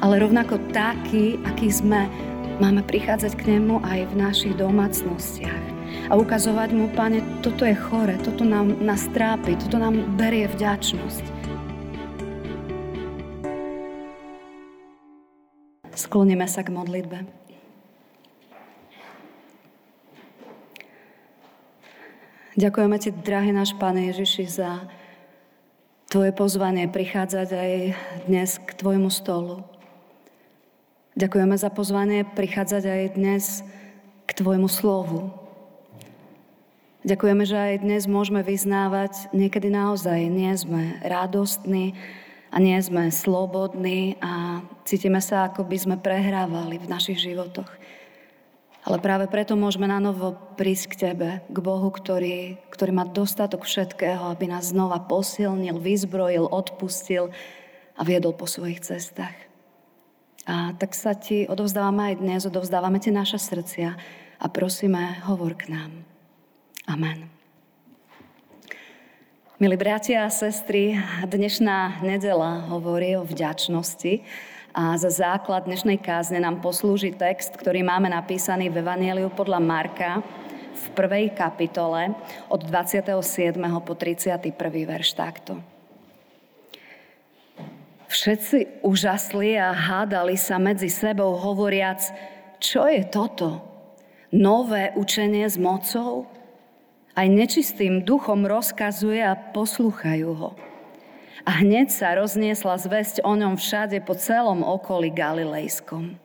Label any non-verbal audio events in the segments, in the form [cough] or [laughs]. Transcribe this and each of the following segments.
Ale rovnako taký, aký sme, máme prichádzať k nemu aj v našich domácnostiach. A ukazovať mu, Pane, toto je chore, toto nám nás trápi, toto nám berie vďačnosť. Skloníme sa k modlitbe. Ďakujeme Ti, drahý náš Pane Ježiši, za Tvoje pozvanie prichádzať aj dnes k Tvojmu stolu. Ďakujeme za pozvanie prichádzať aj dnes k Tvojmu slovu. Ďakujeme, že aj dnes môžeme vyznávať, niekedy naozaj nie sme radostní a nie sme slobodní a cítime sa, ako by sme prehrávali v našich životoch. Ale práve preto môžeme na novo prísť k Tebe, k Bohu, ktorý, ktorý má dostatok všetkého, aby nás znova posilnil, vyzbrojil, odpustil a viedol po svojich cestách. A tak sa Ti odovzdávame aj dnes, odovzdávame Ti naše srdcia a prosíme, hovor k nám. Amen. Milí bratia a sestry, dnešná nedela hovorí o vďačnosti a za základ dnešnej kázne nám poslúži text, ktorý máme napísaný v Evangeliu podľa Marka v prvej kapitole od 27. po 31. verš takto. Všetci úžasli a hádali sa medzi sebou, hovoriac, čo je toto? Nové učenie s mocou? Aj nečistým duchom rozkazuje a poslúchajú ho. A hneď sa rozniesla zväzť o ňom všade po celom okolí Galilejskom.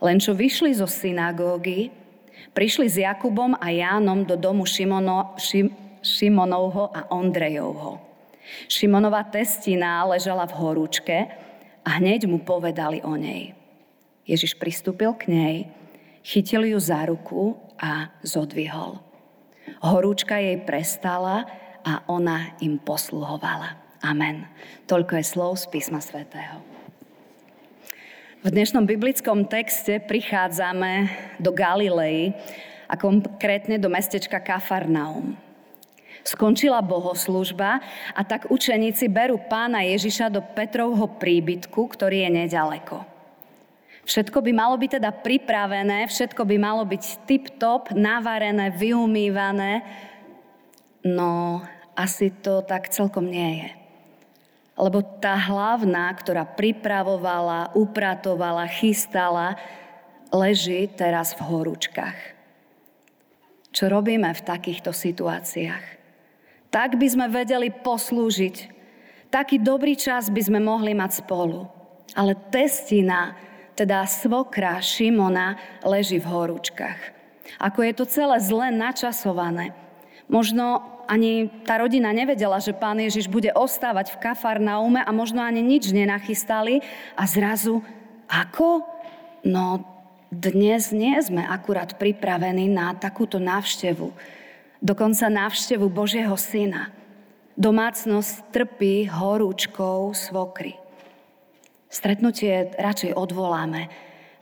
Len čo vyšli zo synagógy, prišli s Jakubom a Jánom do domu Šimono, Šim, Šimonovho a Ondrejovho. Šimonova testina ležala v horúčke a hneď mu povedali o nej. Ježiš pristúpil k nej, chytil ju za ruku a zodvihol. Horúčka jej prestala a ona im posluhovala. Amen. Toľko je slov z písma svätého. V dnešnom biblickom texte prichádzame do Galilei a konkrétne do mestečka Kafarnaum. Skončila bohoslužba a tak učeníci berú pána Ježiša do Petrovho príbytku, ktorý je nedaleko. Všetko by malo byť teda pripravené, všetko by malo byť tip-top, navarené, vyumývané, no asi to tak celkom nie je. Lebo tá hlavná, ktorá pripravovala, upratovala, chystala, leží teraz v horúčkach. Čo robíme v takýchto situáciách? Tak by sme vedeli poslúžiť. Taký dobrý čas by sme mohli mať spolu. Ale testina, teda svokra Šimona, leží v horúčkach. Ako je to celé zle načasované. Možno ani tá rodina nevedela, že pán Ježiš bude ostávať v Kafarnaume a možno ani nič nenachystali a zrazu ako? No dnes nie sme akurát pripravení na takúto návštevu. Dokonca návštevu Božieho syna. Domácnosť trpí horúčkou svokry. Stretnutie radšej odvoláme,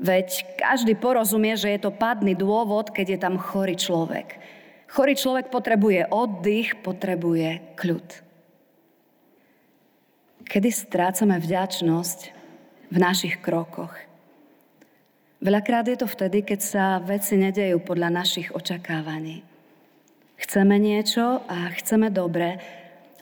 veď každý porozumie, že je to padný dôvod, keď je tam chorý človek. Chorý človek potrebuje oddych, potrebuje kľud. Kedy strácame vďačnosť v našich krokoch? Veľakrát je to vtedy, keď sa veci nedejú podľa našich očakávaní. Chceme niečo a chceme dobre,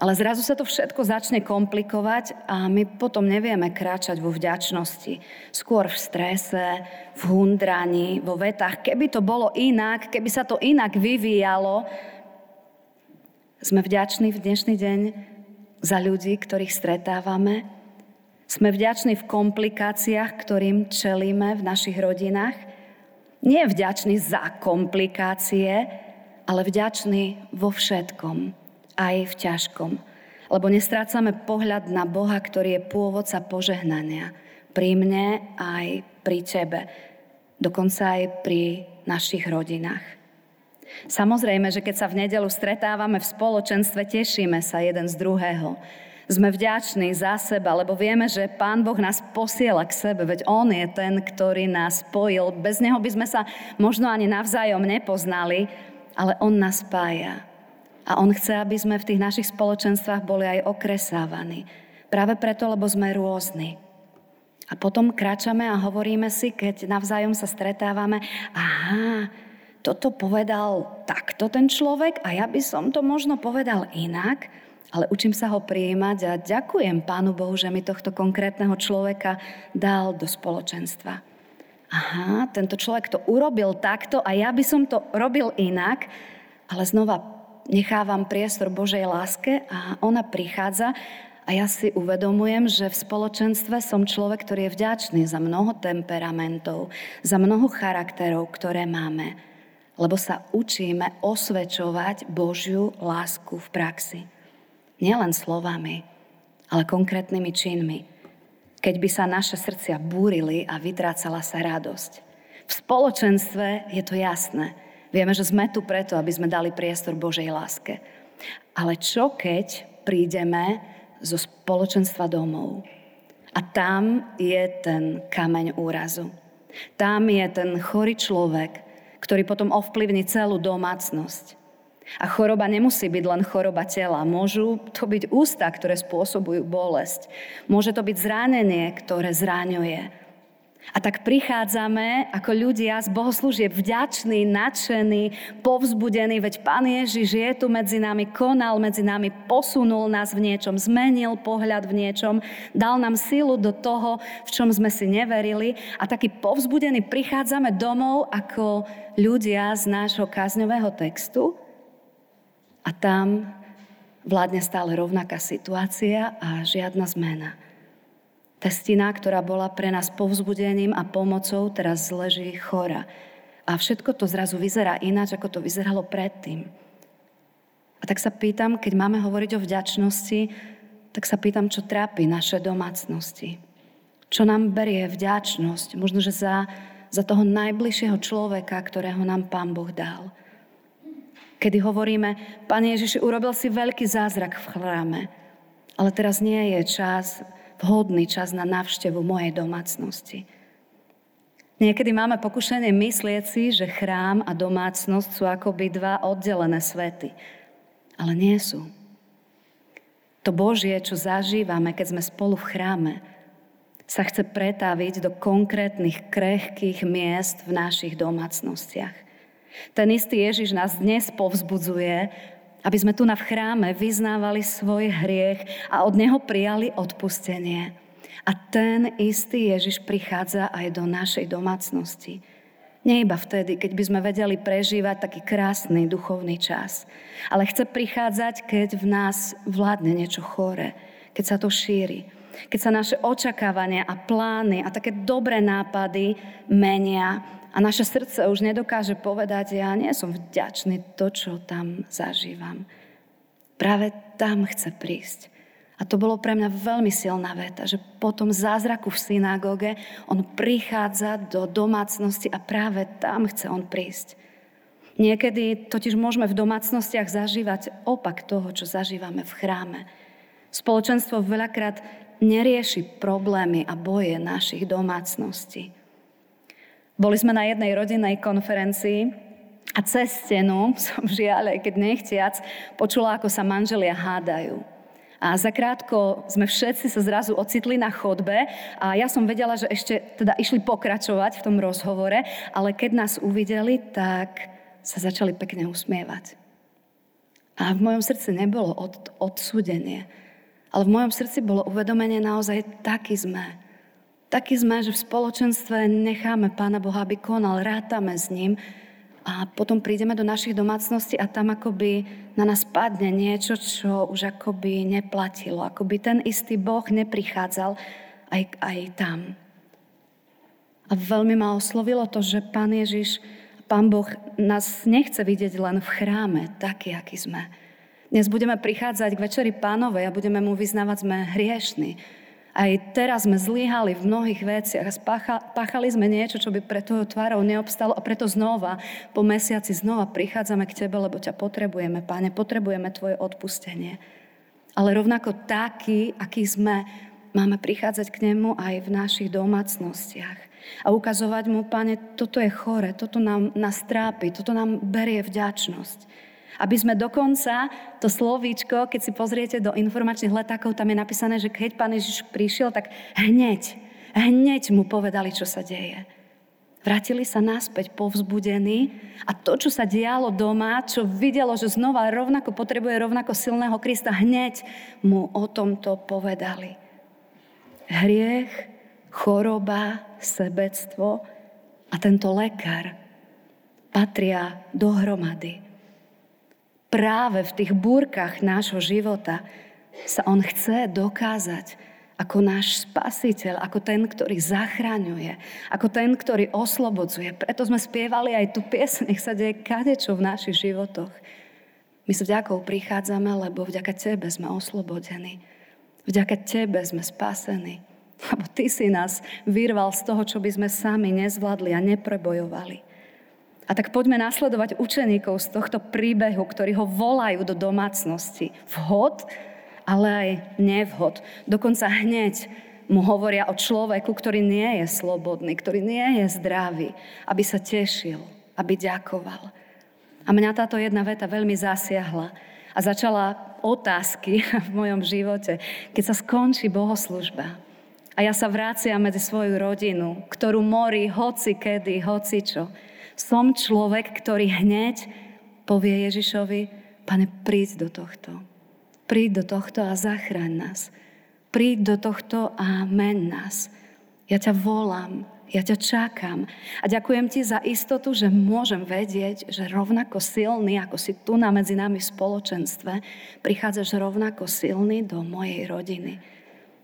ale zrazu sa to všetko začne komplikovať a my potom nevieme kráčať vo vďačnosti. Skôr v strese, v hundrani, vo vetách. Keby to bolo inak, keby sa to inak vyvíjalo, sme vďační v dnešný deň za ľudí, ktorých stretávame. Sme vďační v komplikáciách, ktorým čelíme v našich rodinách. Nie vďační za komplikácie, ale vďační vo všetkom aj v ťažkom. Lebo nestrácame pohľad na Boha, ktorý je pôvodca požehnania. Pri mne aj pri tebe. Dokonca aj pri našich rodinách. Samozrejme, že keď sa v nedelu stretávame v spoločenstve, tešíme sa jeden z druhého. Sme vďační za seba, lebo vieme, že Pán Boh nás posiela k sebe, veď On je ten, ktorý nás spojil. Bez Neho by sme sa možno ani navzájom nepoznali, ale On nás spája. A on chce, aby sme v tých našich spoločenstvách boli aj okresávaní. Práve preto, lebo sme rôzni. A potom kráčame a hovoríme si, keď navzájom sa stretávame, aha, toto povedal takto ten človek a ja by som to možno povedal inak, ale učím sa ho prijímať a ďakujem Pánu Bohu, že mi tohto konkrétneho človeka dal do spoločenstva. Aha, tento človek to urobil takto a ja by som to robil inak, ale znova nechávam priestor Božej láske a ona prichádza a ja si uvedomujem, že v spoločenstve som človek, ktorý je vďačný za mnoho temperamentov, za mnoho charakterov, ktoré máme. Lebo sa učíme osvedčovať Božiu lásku v praxi. Nielen slovami, ale konkrétnymi činmi. Keď by sa naše srdcia búrili a vytrácala sa radosť. V spoločenstve je to jasné. Vieme, že sme tu preto, aby sme dali priestor Božej láske. Ale čo keď prídeme zo spoločenstva domov. A tam je ten kameň úrazu. Tam je ten chorý človek, ktorý potom ovplyvní celú domácnosť. A choroba nemusí byť len choroba tela. Môžu to byť ústa, ktoré spôsobujú bolesť. Môže to byť zranenie, ktoré zráňuje. A tak prichádzame ako ľudia z bohoslúžieb vďační, nadšení, povzbudení, veď Pán Ježiš je tu medzi nami, konal medzi nami, posunul nás v niečom, zmenil pohľad v niečom, dal nám silu do toho, v čom sme si neverili a taký povzbudení prichádzame domov ako ľudia z nášho kázňového textu a tam vládne stále rovnaká situácia a žiadna zmena. Testina, ktorá bola pre nás povzbudením a pomocou, teraz leží chora. A všetko to zrazu vyzerá ináč, ako to vyzeralo predtým. A tak sa pýtam, keď máme hovoriť o vďačnosti, tak sa pýtam, čo trápi naše domácnosti. Čo nám berie vďačnosť, možno, že za, za toho najbližšieho človeka, ktorého nám Pán Boh dal. Kedy hovoríme, Pán Ježiš, urobil si veľký zázrak v chráme, ale teraz nie je čas vhodný čas na návštevu mojej domácnosti. Niekedy máme pokušenie myslieť si, že chrám a domácnosť sú akoby dva oddelené svety. Ale nie sú. To Božie, čo zažívame, keď sme spolu v chráme, sa chce pretáviť do konkrétnych krehkých miest v našich domácnostiach. Ten istý Ježiš nás dnes povzbudzuje, aby sme tu na v chráme vyznávali svoj hriech a od Neho prijali odpustenie. A ten istý Ježiš prichádza aj do našej domácnosti. Nie iba vtedy, keď by sme vedeli prežívať taký krásny duchovný čas, ale chce prichádzať, keď v nás vládne niečo chore, keď sa to šíri, keď sa naše očakávania a plány a také dobré nápady menia a naše srdce už nedokáže povedať, ja nie som vďačný to, čo tam zažívam. Práve tam chce prísť. A to bolo pre mňa veľmi silná veta, že po tom zázraku v synagóge on prichádza do domácnosti a práve tam chce on prísť. Niekedy totiž môžeme v domácnostiach zažívať opak toho, čo zažívame v chráme. Spoločenstvo veľakrát nerieši problémy a boje našich domácností. Boli sme na jednej rodinnej konferencii a cez stenu [laughs] som žiaľ, aj keď nechciac, počula, ako sa manželia hádajú. A zakrátko sme všetci sa zrazu ocitli na chodbe a ja som vedela, že ešte teda išli pokračovať v tom rozhovore, ale keď nás uvideli, tak sa začali pekne usmievať. A v mojom srdci nebolo od, odsúdenie, ale v mojom srdci bolo uvedomenie naozaj taký sme. Taký sme, že v spoločenstve necháme Pána Boha, aby konal, rátame s ním a potom prídeme do našich domácností a tam akoby na nás padne niečo, čo už akoby neplatilo. Akoby ten istý Boh neprichádzal aj, aj tam. A veľmi ma oslovilo to, že Pán Ježiš, Pán Boh nás nechce vidieť len v chráme, taký, aký sme. Dnes budeme prichádzať k Večeri Pánovej a budeme mu vyznávať, sme hriešni aj teraz sme zlyhali v mnohých veciach a spáchali sme niečo, čo by pre tvojou tvárou neobstalo a preto znova, po mesiaci znova prichádzame k Tebe, lebo ťa potrebujeme, Páne, potrebujeme Tvoje odpustenie. Ale rovnako taký, aký sme, máme prichádzať k Nemu aj v našich domácnostiach. A ukazovať Mu, Páne, toto je chore, toto nám, nás trápi, toto nám berie vďačnosť. Aby sme dokonca to slovíčko, keď si pozriete do informačných letákov, tam je napísané, že keď Pán Ježiš prišiel, tak hneď, hneď mu povedali, čo sa deje. Vrátili sa naspäť povzbudení a to, čo sa dialo doma, čo videlo, že znova rovnako potrebuje rovnako silného Krista, hneď mu o tomto povedali. Hriech, choroba, sebectvo a tento lekár patria dohromady. Práve v tých búrkach nášho života sa on chce dokázať ako náš spasiteľ, ako ten, ktorý zachraňuje, ako ten, ktorý oslobodzuje. Preto sme spievali aj tú piesň, nech sa deje kadečo v našich životoch. My s vďakou prichádzame, lebo vďaka Tebe sme oslobodení. Vďaka Tebe sme spasení. Lebo Ty si nás vyrval z toho, čo by sme sami nezvládli a neprebojovali. A tak poďme nasledovať učeníkov z tohto príbehu, ktorí ho volajú do domácnosti. Vhod ale aj nevhod. Dokonca hneď mu hovoria o človeku, ktorý nie je slobodný, ktorý nie je zdravý, aby sa tešil, aby ďakoval. A mňa táto jedna veta veľmi zasiahla a začala otázky [laughs] v mojom živote, keď sa skončí bohoslužba. A ja sa vráciam medzi svoju rodinu, ktorú morí hoci kedy, hoci čo. Som človek, ktorý hneď povie Ježišovi, pane, príď do tohto. Príď do tohto a zachráň nás. Príď do tohto a men nás. Ja ťa volám, ja ťa čakám. A ďakujem ti za istotu, že môžem vedieť, že rovnako silný, ako si tu na medzi nami v spoločenstve, prichádzaš rovnako silný do mojej rodiny.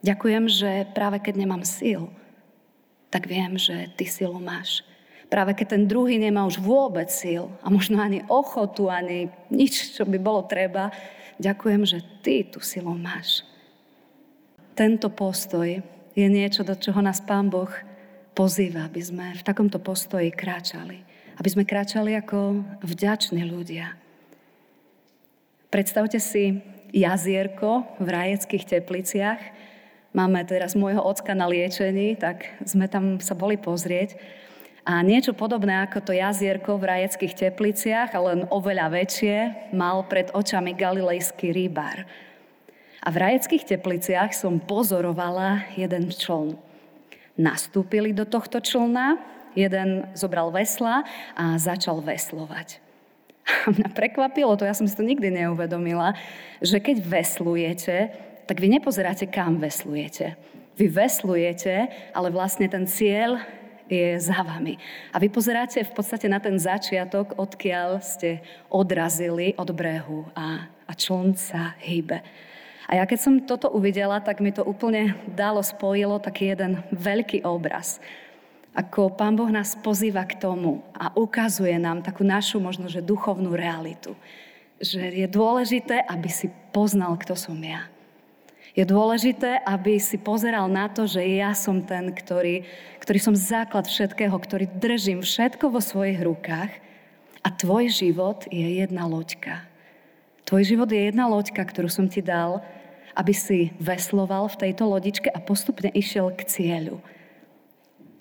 Ďakujem, že práve keď nemám sil, tak viem, že ty silu máš. Práve keď ten druhý nemá už vôbec sil a možno ani ochotu, ani nič, čo by bolo treba, Ďakujem, že Ty tú silu máš. Tento postoj je niečo, do čoho nás Pán Boh pozýva, aby sme v takomto postoji kráčali. Aby sme kráčali ako vďační ľudia. Predstavte si jazierko v rajeckých tepliciach. Máme teraz môjho ocka na liečení, tak sme tam sa boli pozrieť. A niečo podobné ako to jazierko v rajeckých tepliciach, ale len oveľa väčšie, mal pred očami galilejský rýbar. A v rajeckých tepliciach som pozorovala jeden čln. Nastúpili do tohto člna, jeden zobral vesla a začal veslovať. A mňa prekvapilo to, ja som si to nikdy neuvedomila, že keď veslujete, tak vy nepozeráte, kam veslujete. Vy veslujete, ale vlastne ten cieľ je za vami. A vy pozeráte v podstate na ten začiatok, odkiaľ ste odrazili od brehu a, a čln sa hýbe. A ja keď som toto uvidela, tak mi to úplne dalo, spojilo taký jeden veľký obraz. Ako Pán Boh nás pozýva k tomu a ukazuje nám takú našu možno, že duchovnú realitu. Že je dôležité, aby si poznal, kto som ja je dôležité, aby si pozeral na to, že ja som ten, ktorý, ktorý som základ všetkého, ktorý držím všetko vo svojich rukách a tvoj život je jedna loďka. Tvoj život je jedna loďka, ktorú som ti dal, aby si vesloval v tejto lodičke a postupne išiel k cieľu.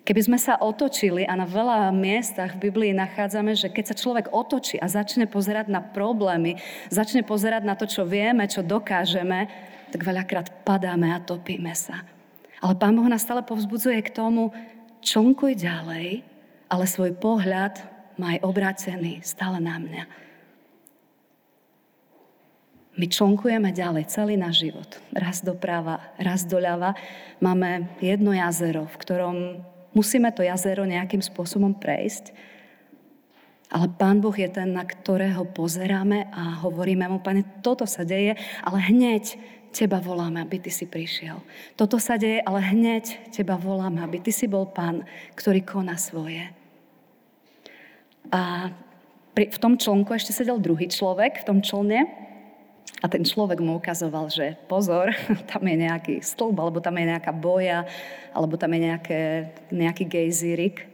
Keby sme sa otočili, a na veľa miestach v Biblii nachádzame, že keď sa človek otočí a začne pozerať na problémy, začne pozerať na to, čo vieme, čo dokážeme, tak veľakrát padáme a topíme sa. Ale Pán Boh nás stále povzbudzuje k tomu, čonkuj ďalej, ale svoj pohľad maj obrácený stále na mňa. My člonkujeme ďalej celý náš život. Raz doprava, raz doľava. Máme jedno jazero, v ktorom musíme to jazero nejakým spôsobom prejsť. Ale Pán Boh je ten, na ktorého pozeráme a hovoríme mu, Pane, toto sa deje, ale hneď teba voláme, aby ty si prišiel. Toto sa deje, ale hneď teba voláme, aby ty si bol pán, ktorý koná svoje. A pri, v tom člnku ešte sedel druhý človek, v tom člne, a ten človek mu ukazoval, že pozor, [laughs] tam je nejaký stĺb, alebo tam je nejaká boja, alebo tam je nejaké, nejaký gejzírik.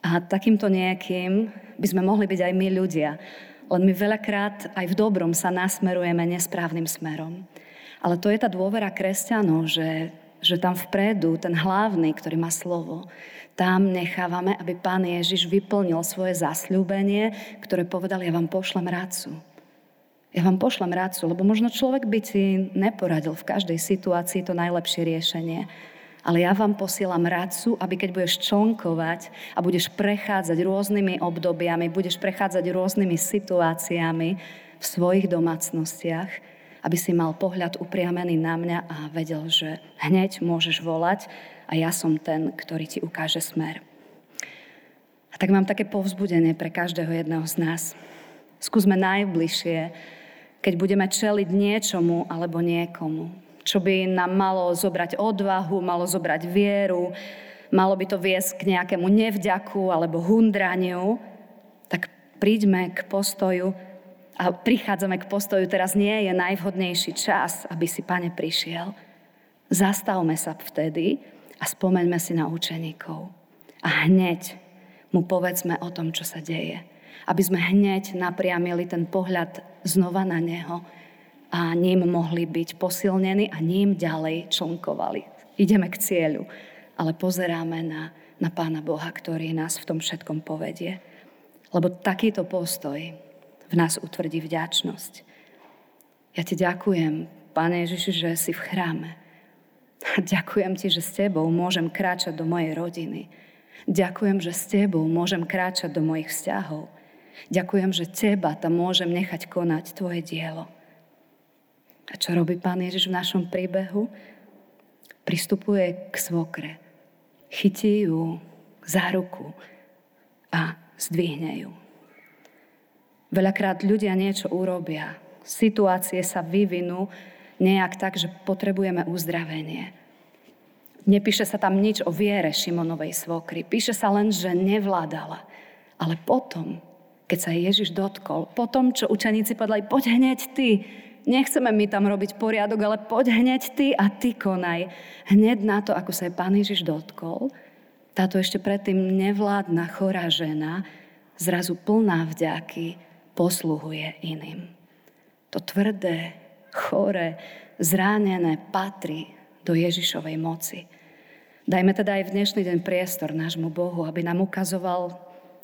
A takýmto nejakým by sme mohli byť aj my ľudia. Len my veľakrát aj v dobrom sa nasmerujeme nesprávnym smerom. Ale to je tá dôvera kresťanov, že, že tam vpredu, ten hlavný, ktorý má slovo, tam nechávame, aby Pán Ježiš vyplnil svoje zasľúbenie, ktoré povedal, ja vám pošlem rácu. Ja vám pošlem rácu, lebo možno človek by ti neporadil v každej situácii to najlepšie riešenie. Ale ja vám posielam radcu, aby keď budeš člnkovať a budeš prechádzať rôznymi obdobiami, budeš prechádzať rôznymi situáciami v svojich domácnostiach, aby si mal pohľad upriamený na mňa a vedel, že hneď môžeš volať a ja som ten, ktorý ti ukáže smer. A tak mám také povzbudenie pre každého jedného z nás. Skúsme najbližšie, keď budeme čeliť niečomu alebo niekomu čo by nám malo zobrať odvahu, malo zobrať vieru, malo by to viesť k nejakému nevďaku alebo hundraniu, tak príďme k postoju a prichádzame k postoju, teraz nie je najvhodnejší čas, aby si pane prišiel. Zastavme sa vtedy a spomeňme si na učeníkov. A hneď mu povedzme o tom, čo sa deje. Aby sme hneď napriamili ten pohľad znova na neho a ním mohli byť posilnení a ním ďalej člnkovali. Ideme k cieľu, ale pozeráme na, na Pána Boha, ktorý nás v tom všetkom povedie. Lebo takýto postoj v nás utvrdí vďačnosť. Ja ti ďakujem, Pane Ježiši, že si v chráme. [laughs] Ďakujem ti, že s tebou môžem kráčať do mojej rodiny. Ďakujem, že s tebou môžem kráčať do mojich vzťahov. Ďakujem, že teba tam môžem nechať konať tvoje dielo. A čo robí pán Ježiš v našom príbehu? Pristupuje k svokre, chytí ju za ruku a zdvihne ju. Veľakrát ľudia niečo urobia, situácie sa vyvinú nejak tak, že potrebujeme uzdravenie. Nepíše sa tam nič o viere Šimonovej svokry. Píše sa len, že nevládala. Ale potom, keď sa Ježiš dotkol, potom, čo učeníci povedali, poď hneď ty, Nechceme my tam robiť poriadok, ale poď hneď ty a ty konaj. Hneď na to, ako sa je Pán Ježiš dotkol, táto ešte predtým nevládna chorá žena, zrazu plná vďaky, posluhuje iným. To tvrdé, chore, zránené patrí do Ježišovej moci. Dajme teda aj v dnešný deň priestor nášmu Bohu, aby nám ukazoval,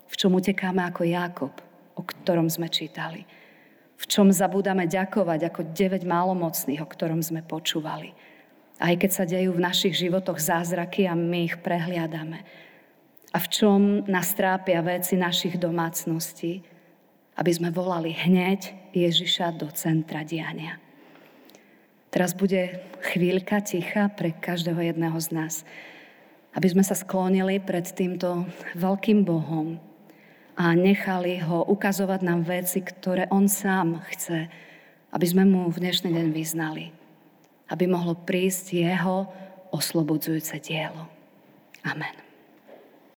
v čom utekáme ako Jakob, o ktorom sme čítali v čom zabúdame ďakovať ako 9 málomocných, o ktorom sme počúvali. Aj keď sa dejú v našich životoch zázraky a my ich prehliadame. A v čom nás trápia veci našich domácností, aby sme volali hneď Ježiša do centra diania. Teraz bude chvíľka ticha pre každého jedného z nás, aby sme sa sklonili pred týmto veľkým Bohom, a nechali ho ukazovať nám veci, ktoré on sám chce, aby sme mu v dnešný deň vyznali. Aby mohlo prísť jeho oslobodzujúce dielo. Amen.